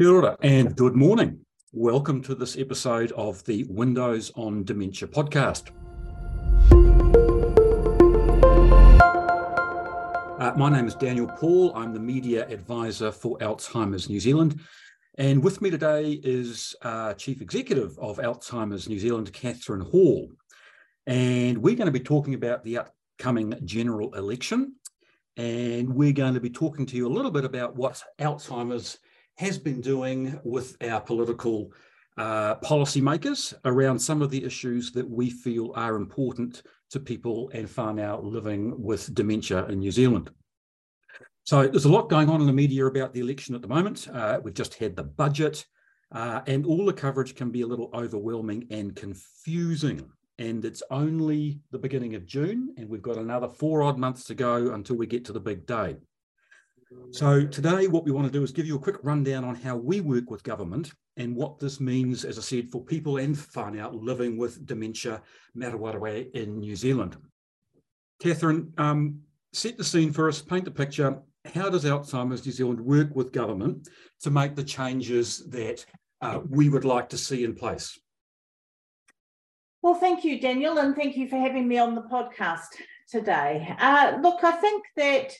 Kia and good morning. Welcome to this episode of the Windows on Dementia podcast. Uh, my name is Daniel Paul. I'm the media advisor for Alzheimer's New Zealand. And with me today is uh, Chief Executive of Alzheimer's New Zealand, Catherine Hall. And we're going to be talking about the upcoming general election. And we're going to be talking to you a little bit about what Alzheimer's has been doing with our political uh, policymakers around some of the issues that we feel are important to people and whānau living with dementia in New Zealand. So there's a lot going on in the media about the election at the moment. Uh, we've just had the budget, uh, and all the coverage can be a little overwhelming and confusing. And it's only the beginning of June, and we've got another four odd months to go until we get to the big day. So today what we want to do is give you a quick rundown on how we work with government and what this means, as I said, for people and whānau living with dementia Mate Wareware in New Zealand. Catherine, um, set the scene for us, paint the picture. How does Alzheimer's New Zealand work with government to make the changes that uh, we would like to see in place? Well, thank you, Daniel, and thank you for having me on the podcast today. Uh, look, I think that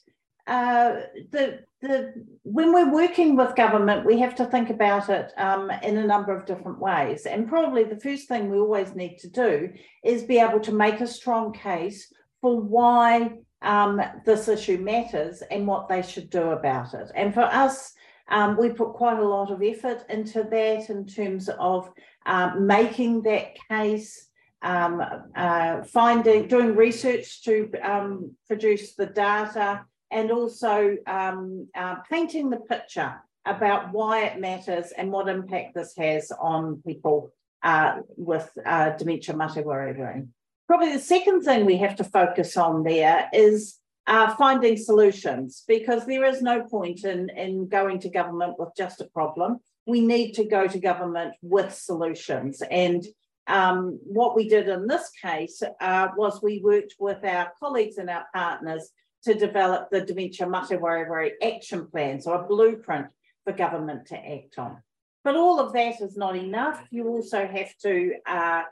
uh, the the when we're working with government, we have to think about it um, in a number of different ways. And probably the first thing we always need to do is be able to make a strong case for why um, this issue matters and what they should do about it. And for us, um, we put quite a lot of effort into that in terms of uh, making that case. Um, uh, finding, doing research to um, produce the data, and also um, uh, painting the picture about why it matters and what impact this has on people uh, with uh, dementia mate wareware. Probably the second thing we have to focus on there is uh, finding solutions because there is no point in, in going to government with just a problem. We need to go to government with solutions. And um, what we did in this case uh, was we worked with our colleagues and our partners to develop the Dementia Mate Wareware Action Plan, so a blueprint for government to act on. But all of that is not enough. You also have to, uh,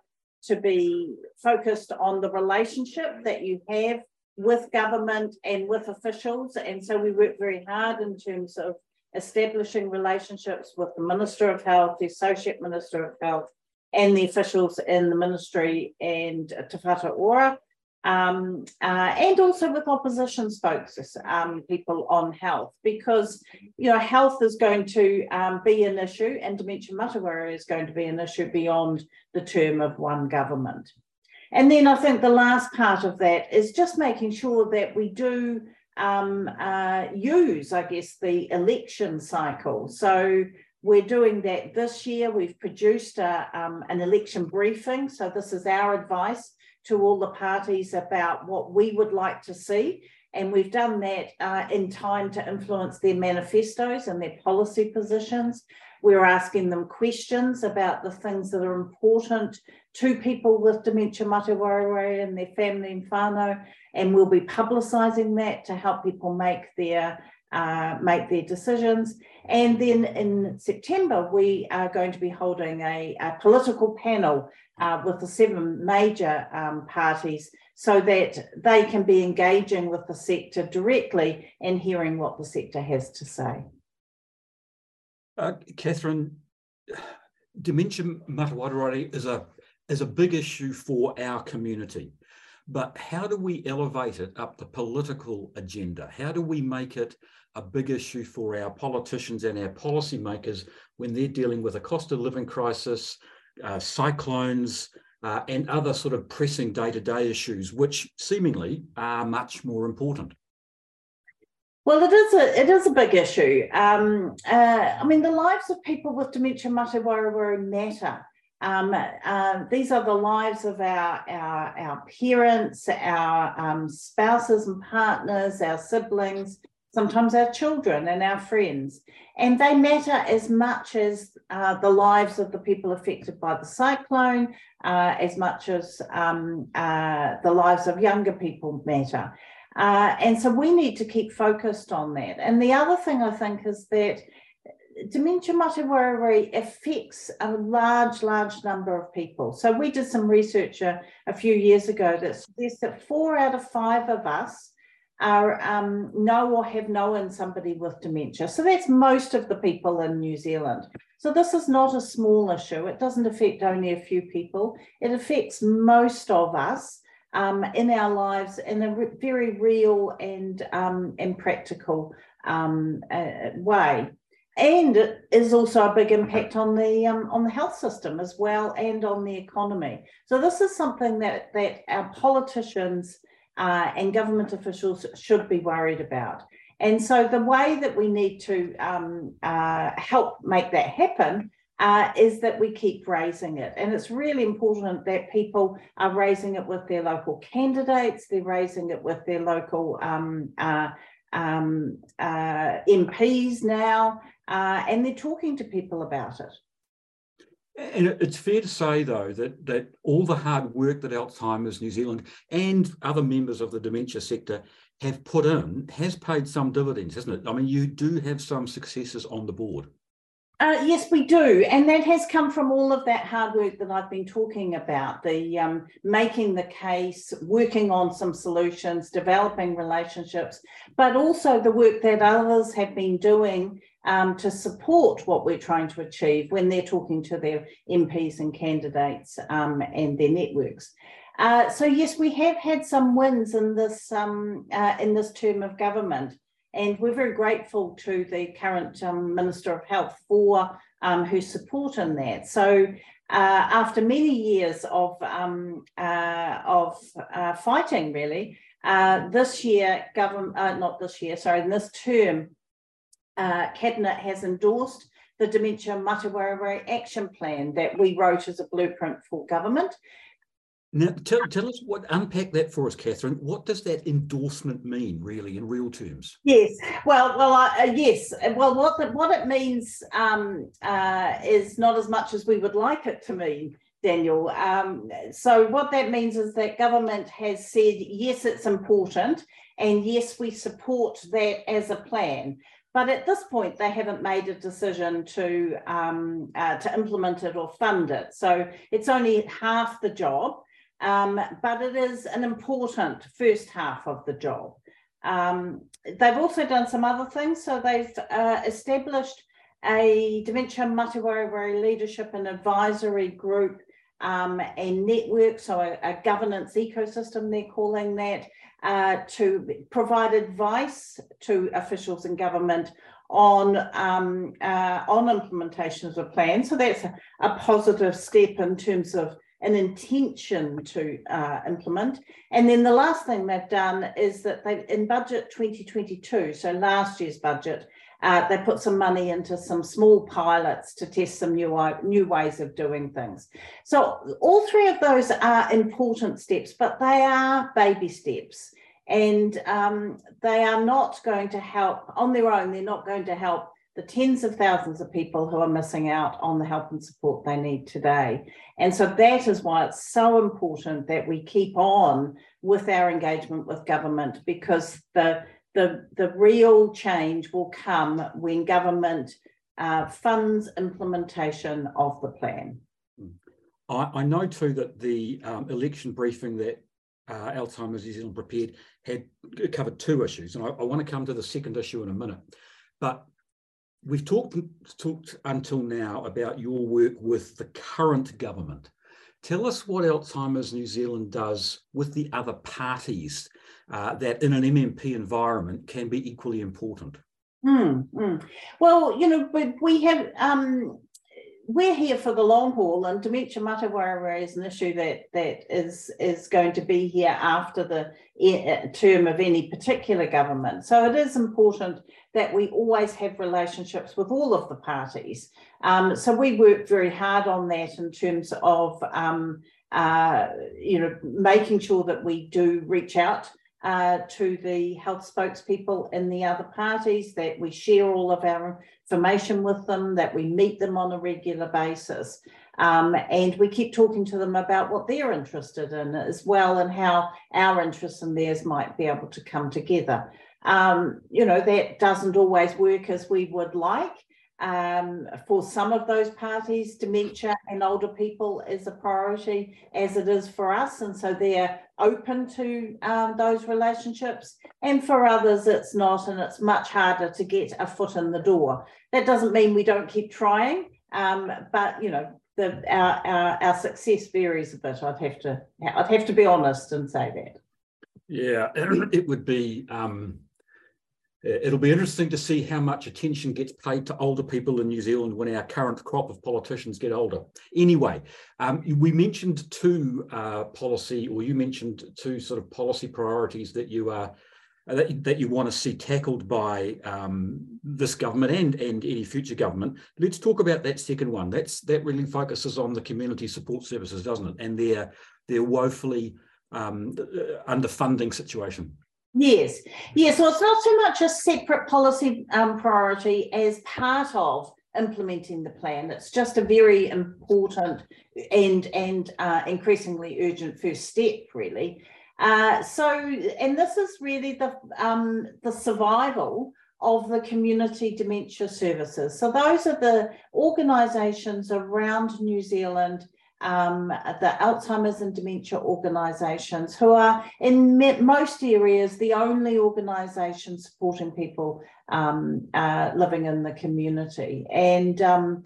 to be focused on the relationship that you have with government and with officials. And so we work very hard in terms of establishing relationships with the Minister of Health, the Associate Minister of Health, and the officials in the ministry and Te Ora um, uh, and also with opposition spokes, um, people on health, because you know health is going to um, be an issue, and dementia mate wareware is going to be an issue beyond the term of one government. And then I think the last part of that is just making sure that we do um, uh, use, I guess, the election cycle. So we're doing that this year. We've produced a, um, an election briefing. So this is our advice to all the parties about what we would like to see. And we've done that uh, in time to influence their manifestos and their policy positions. We're asking them questions about the things that are important to people with dementia mate wareware and their family and whānau, and we'll be publicising that to help people make their uh, make their decisions. And then in September, we are going to be holding a, a political panel uh, with the seven major um, parties so that they can be engaging with the sector directly and hearing what the sector has to say. Uh, Catherine, dementia mate wareware is a, is a big issue for our community. But how do we elevate it up the political agenda? How do we make it a big issue for our politicians and our policymakers when they're dealing with a cost of living crisis, uh, cyclones, uh, and other sort of pressing day to day issues, which seemingly are much more important? Well, it is a it is a big issue. Um, uh, I mean, the lives of people with dementia mate wareware matter. Um, uh, these are the lives of our, our, our parents, our um, spouses and partners, our siblings, sometimes our children and our friends. And they matter as much as uh, the lives of the people affected by the cyclone, uh, as much as um, uh, the lives of younger people matter. Uh, and so we need to keep focused on that. And the other thing I think is that dementia Wareware affects a large, large number of people. So we did some research a, a few years ago that suggests that four out of five of us are um, know or have known somebody with dementia. So that's most of the people in New Zealand. So this is not a small issue. It doesn't affect only a few people. It affects most of us um, in our lives in a re very real and um, and practical um, uh, way. And it is also a big impact on the um, on the health system as well and on the economy. So this is something that that our politicians uh, and government officials should be worried about. And so the way that we need to um, uh, help make that happen uh, is that we keep raising it. And it's really important that people are raising it with their local candidates, they're raising it with their local um, uh, um, uh, MPs now, uh, and they're talking to people about it. And it's fair to say, though, that, that all the hard work that Alzheimer's New Zealand and other members of the dementia sector have put in has paid some dividends, hasn't it? I mean, you do have some successes on the board. Uh, yes, we do, and that has come from all of that hard work that I've been talking about. The um, making the case, working on some solutions, developing relationships, but also the work that others have been doing um, to support what we're trying to achieve when they're talking to their MPs and candidates um, and their networks. Uh, so yes, we have had some wins in this um, uh, in this term of government. And we're very grateful to the current um, Minister of Health for um, her support in that. So uh, after many years of, um, uh, of uh, fighting, really, uh, this year, government, uh, not this year, sorry, in this term, uh, Cabinet has endorsed the Dementia Mate Wareware Action Plan that we wrote as a blueprint for government. Now, tell, tell us what, unpack that for us, Catherine. What does that endorsement mean, really, in real terms? Yes, well, well, uh, yes. Well, what the, what it means um, uh, is not as much as we would like it to mean, Daniel. Um, so, what that means is that government has said yes, it's important, and yes, we support that as a plan. But at this point, they haven't made a decision to um, uh, to implement it or fund it. So it's only half the job um, but it is an important first half of the job. Um, they've also done some other things. So they've uh, established a Dementia Mate Wareware leadership and advisory group um, and network, so a, a, governance ecosystem, they're calling that, uh, to provide advice to officials in government on um, uh, on implementations of plans. So that's a, a positive step in terms of an intention to uh, implement. And then the last thing they've done is that they in budget 2022, so last year's budget, uh, they put some money into some small pilots to test some new, new ways of doing things. So all three of those are important steps, but they are baby steps. And um, they are not going to help on their own, they're not going to help the tens of thousands of people who are missing out on the help and support they need today. And so that is why it's so important that we keep on with our engagement with government because the the, the real change will come when government uh, funds implementation of the plan. I, I know too that the um, election briefing that uh, Alzheimer's New Zealand prepared had covered two issues, and I, I want to come to the second issue in a minute. But we've talked talked until now about your work with the current government. Tell us what Alzheimer's New Zealand does with the other parties uh, that in an MMP environment can be equally important. Mm, mm. Well, you know, we, we have um, we're here for the long haul, and dementia Mate Wareware is an issue that that is is going to be here after the term of any particular government. So it is important that we always have relationships with all of the parties. Um, so we work very hard on that in terms of um, uh, you know making sure that we do reach out uh, to the health spokespeople in the other parties, that we share all of our information with them, that we meet them on a regular basis. Um, and we keep talking to them about what they're interested in as well and how our interests and theirs might be able to come together. Um, you know, that doesn't always work as we would like. Um, for some of those parties, dementia and older people is a priority, as it is for us. And so they're open to um, those relationships. And for others, it's not, and it's much harder to get a foot in the door. That doesn't mean we don't keep trying, um, but you know, the, our, our, our success varies a bit. I'd have to I'd have to be honest and say that. Yeah, it would be um, It'll be interesting to see how much attention gets paid to older people in New Zealand when our current crop of politicians get older. Anyway, um, we mentioned two uh, policy, or you mentioned two sort of policy priorities that you are uh, that, that you want to see tackled by um, this government and and any future government. Let's talk about that second one. That's that really focuses on the community support services, doesn't it? And their their woefully um, uh, underfunding situation. Yes, yes. So it's not so much a separate policy um, priority as part of implementing the plan. It's just a very important and and uh, increasingly urgent first step, really. Uh, so, and this is really the um, the survival of the community dementia services. So those are the organisations around New Zealand um, the Alzheimer's and dementia organisations, who are in most areas the only organisation supporting people um, uh, living in the community. And um,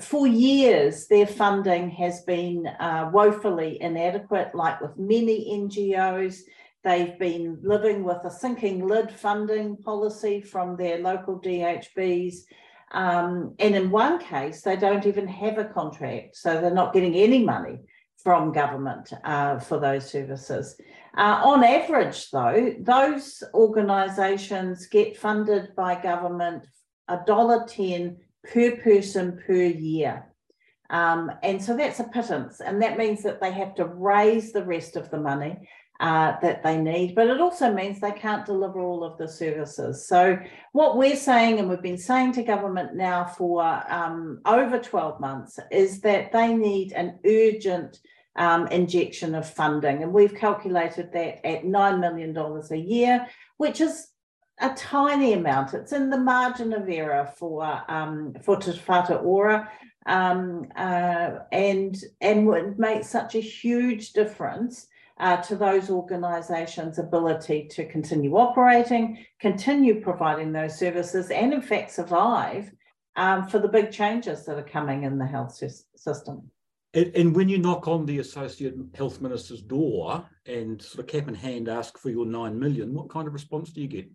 for years, their funding has been uh, woefully inadequate, like with many NGOs. They've been living with a sinking lid funding policy from their local DHBs. Um, and in one case, they don't even have a contract, so they're not getting any money from government uh, for those services. Uh, on average, though, those organisations get funded by government a dollar ten per person per year. Um, and so that's a pittance, and that means that they have to raise the rest of the money uh, that they need, but it also means they can't deliver all of the services. So, what we're saying, and we've been saying to government now for um, over 12 months, is that they need an urgent um, injection of funding. And we've calculated that at $9 million a year, which is a tiny amount. It's in the margin of error for um, for Te Whatu Ora, um, uh, and and would make such a huge difference uh, to those organisations' ability to continue operating, continue providing those services, and in fact survive um, for the big changes that are coming in the health system. And, and, when you knock on the Associate Health Minister's door and sort of cap in hand ask for your nine million, what kind of response do you get?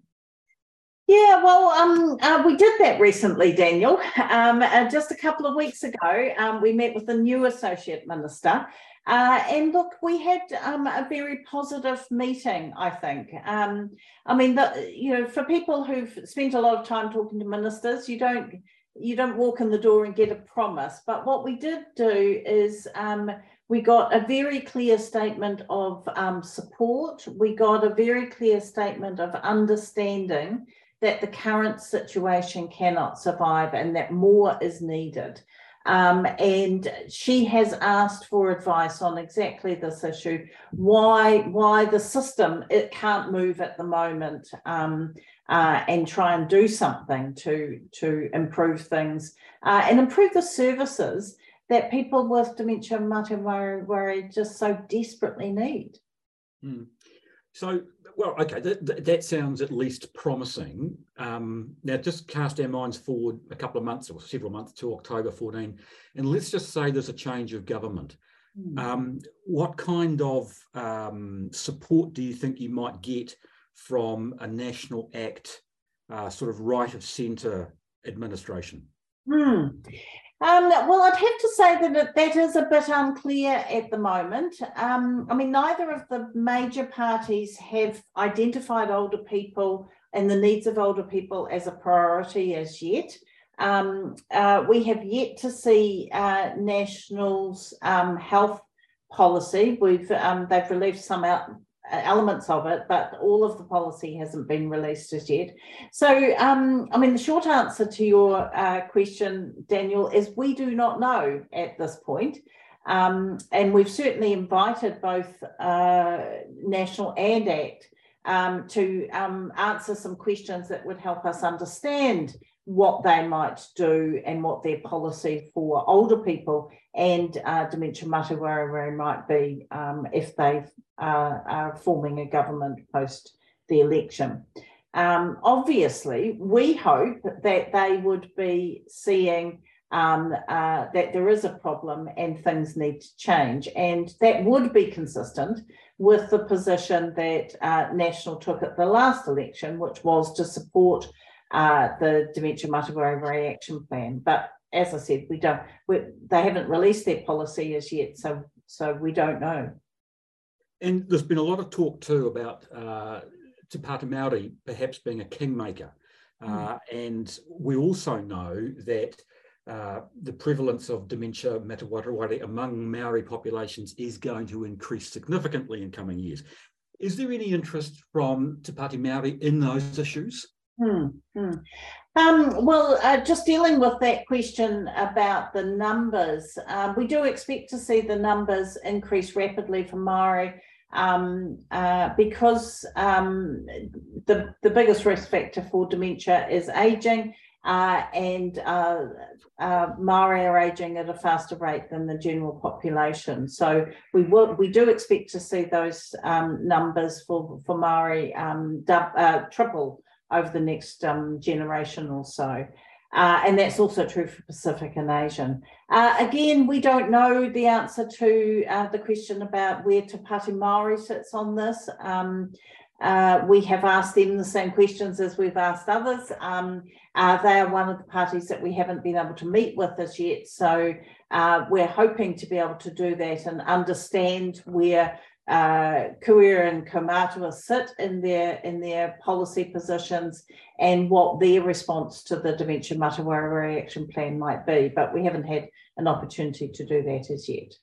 Yeah, well, um, uh, we did that recently, Daniel. Um, uh, just a couple of weeks ago, um, we met with the new Associate Minister, uh, and look, we had um, a very positive meeting, I think. Um, I mean, the, you know, for people who've spent a lot of time talking to ministers, you don't you don't walk in the door and get a promise. But what we did do is um, we got a very clear statement of um, support. We got a very clear statement of understanding that the current situation cannot survive and that more is needed. Um, and she has asked for advice on exactly this issue why why the system it can't move at the moment um, uh, and try and do something to to improve things uh, and improve the services that people with dementia mate worry just so desperately need. Mm. So well, okay, that, that sounds at least promising. Um, now, just cast our minds forward a couple of months or several months to October 14, and let's just say there's a change of government. Mm. Um, what kind of um, support do you think you might get from a National Act uh, sort of right of centre administration? Hmm. Um, well, I'd have to say that it, that is a bit unclear at the moment. Um, I mean, neither of the major parties have identified older people and the needs of older people as a priority as yet. Um, uh, we have yet to see uh, National's um, health policy. We've um, they've released some out, elements of it, but all of the policy hasn't been released as yet. So, um, I mean, the short answer to your uh, question, Daniel, is we do not know at this point. Um, and we've certainly invited both uh, National and ACT um, to um, answer some questions that would help us understand what they might do and what their policy for older people and uh, dementia mate wareware might be um, if they uh, are forming a government post the election. Um, obviously, we hope that they would be seeing um, uh, that there is a problem and things need to change. And that would be consistent with the position that uh, National took at the last election, which was to support uh, the Dementia Mate Wareware Action Plan. But as I said, we don't. We, they haven't released their policy as yet, so so we don't know. And there's been a lot of talk too about uh, Te Pāti Māori perhaps being a kingmaker, mm. uh, and we also know that. Uh, the prevalence of dementia mate among Maori populations is going to increase significantly in coming years. Is there any interest from Te Pāti Māori in those issues? Hmm, hmm. Um, well, uh, just dealing with that question about the numbers, uh, we do expect to see the numbers increase rapidly for Maori um, uh, because um, the, the biggest risk factor for dementia is aging, uh, and uh, uh, Maori are aging at a faster rate than the general population. So we will, we do expect to see those um, numbers for for Maori um, dub, triple over the next um, generation or so. Uh, and that's also true for Pacific and Asian. Uh, again, we don't know the answer to uh, the question about where Te Pāti Māori sits on this. Um, uh, we have asked them the same questions as we've asked others. Um, uh, they are one of the parties that we haven't been able to meet with as yet. So uh, we're hoping to be able to do that and understand where uh, Kuia and Kaumatua sit in their in their policy positions and what their response to the Dementia Mate Action Plan might be, but we haven't had an opportunity to do that as yet.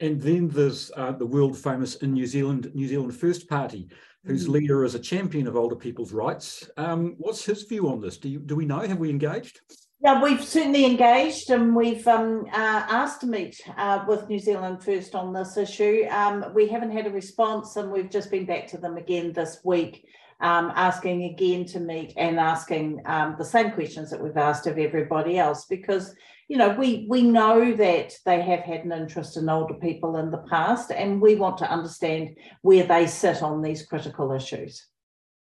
And then there's uh, the world famous in New Zealand, New Zealand First Party, whose mm. leader is a champion of older people's rights. Um, what's his view on this? Do, you, do we know? Have we engaged? Yeah, we've certainly engaged and we've um, uh, asked to meet uh, with New Zealand First on this issue. Um, we haven't had a response and we've just been back to them again this week, um, asking again to meet and asking um, the same questions that we've asked of everybody else because, you know, we, we know that they have had an interest in older people in the past and we want to understand where they sit on these critical issues.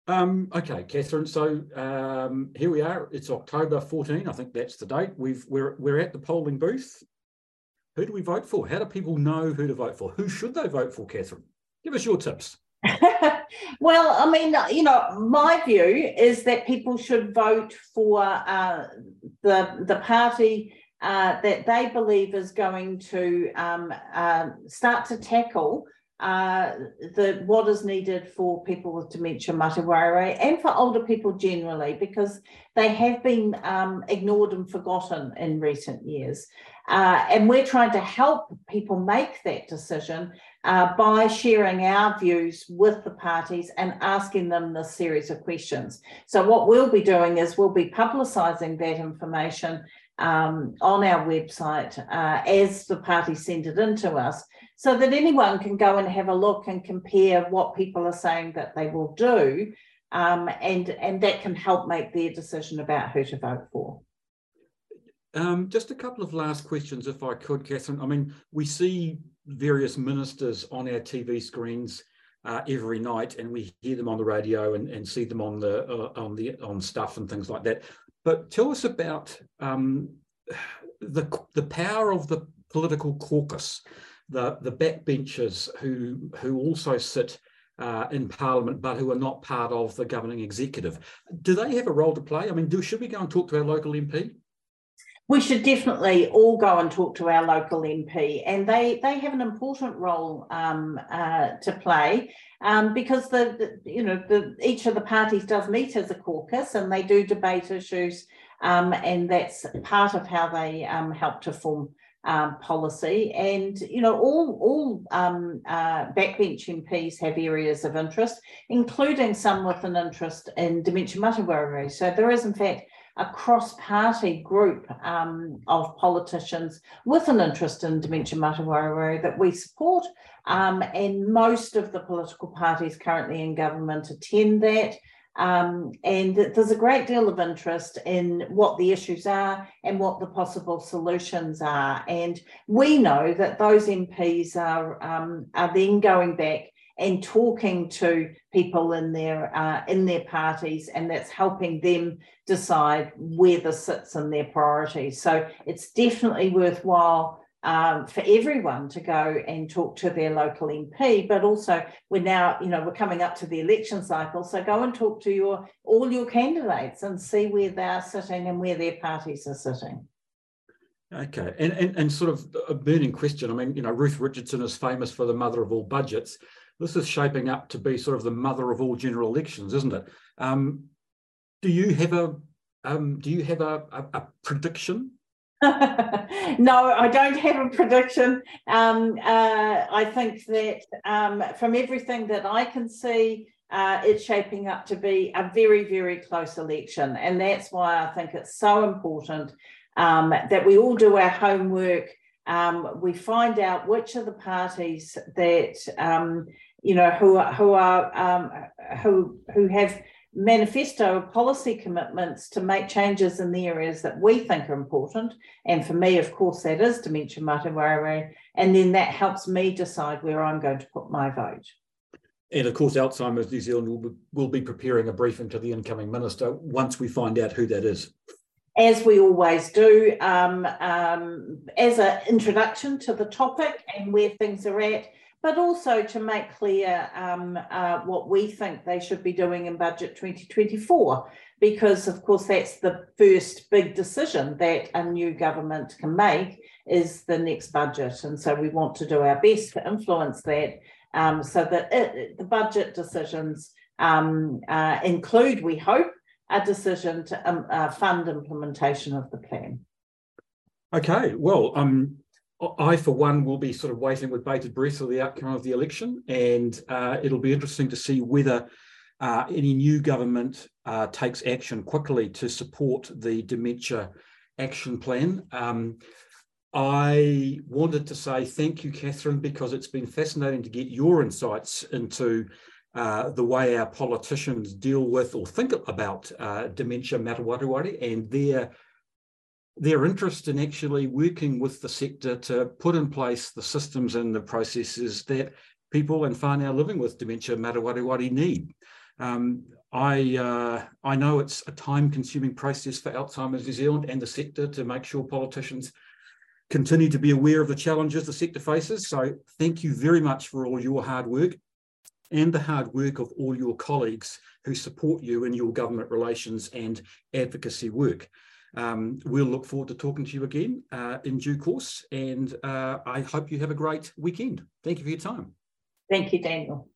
Um, okay, Catherine. So um, here we are. It's October 14. I think that's the date. We've we're we're at the polling booth. Who do we vote for? How do people know who to vote for? Who should they vote for, Catherine? Give us your tips. well, I mean, you know, my view is that people should vote for uh, the the party uh, that they believe is going to um, uh, start to tackle uh, the what is needed for people with dementia mate and for older people generally because they have been um, ignored and forgotten in recent years. Uh, and we're trying to help people make that decision uh, by sharing our views with the parties and asking them this series of questions. So what we'll be doing is we'll be publicising that information um, on our website uh, as the parties send it in to us so that anyone can go and have a look and compare what people are saying that they will do, um, and and that can help make their decision about who to vote for. Um, just a couple of last questions, if I could, Catherine. I mean, we see various ministers on our TV screens uh, every night, and we hear them on the radio and, and see them on the uh, on the on stuff and things like that. But tell us about um, the the power of the political caucus the, the backbenchers who, who also sit uh, in Parliament but who are not part of the governing executive. Do they have a role to play? I mean, do, should we go and talk to our local MP? We should definitely all go and talk to our local MP, and they they have an important role um, uh, to play um, because the, the, you know the each of the parties does meet as a caucus and they do debate issues, um, and that's part of how they um, help to form um, policy. And, you know, all, all um, uh, backbench MPs have areas of interest, including some with an interest in dementia mate wareware. So there is, in fact, a cross-party group um, of politicians with an interest in dementia mate wareware that we support. Um, and most of the political parties currently in government attend that. Um, and there's a great deal of interest in what the issues are and what the possible solutions are. And we know that those MPs are, um, are then going back and talking to people in their uh, in their parties, and that's helping them decide where this sits in their priorities. So it's definitely worthwhile um, for everyone to go and talk to their local MP, but also we're now, you know, we're coming up to the election cycle. So go and talk to your all your candidates and see where they are sitting and where their parties are sitting. Okay, and, and and sort of a burning question. I mean, you know, Ruth Richardson is famous for the mother of all budgets. This is shaping up to be sort of the mother of all general elections, isn't it? Um, do you have a um, do you have a, a, a prediction no, I don't have a prediction. Um, uh, I think that um, from everything that I can see, uh, it's shaping up to be a very, very close election. And that's why I think it's so important um, that we all do our homework. Um, we find out which are the parties that, um, you know, who are, who are, um, who, who have manifesto policy commitments to make changes in the areas that we think are important. And for me, of course, that is dementia mate wareware. And then that helps me decide where I'm going to put my vote. And of course, Alzheimer's New Zealand will be, will be preparing a briefing to the incoming minister once we find out who that is. As we always do, um, um, as an introduction to the topic and where things are at, but also to make clear um, uh, what we think they should be doing in budget 2024, because of course that's the first big decision that a new government can make is the next budget. And so we want to do our best to influence that um, so that it, the budget decisions um, uh, include, we hope, a decision to um, uh, fund implementation of the plan. Okay, well, um, I, for one, will be sort of waiting with bated breath for the outcome of the election, and uh, it'll be interesting to see whether uh, any new government uh, takes action quickly to support the dementia action plan. Um, I wanted to say thank you, Catherine, because it's been fascinating to get your insights into uh, the way our politicians deal with or think about uh, dementia mata and their their interest in actually working with the sector to put in place the systems and the processes that people and whānau living with dementia Mate Wareware need. Um, I, uh, I know it's a time-consuming process for Alzheimer's New Zealand and the sector to make sure politicians continue to be aware of the challenges the sector faces. So thank you very much for all your hard work and the hard work of all your colleagues who support you in your government relations and advocacy work. Um, we'll look forward to talking to you again uh, in due course, and uh, I hope you have a great weekend. Thank you for your time. Thank you, Daniel.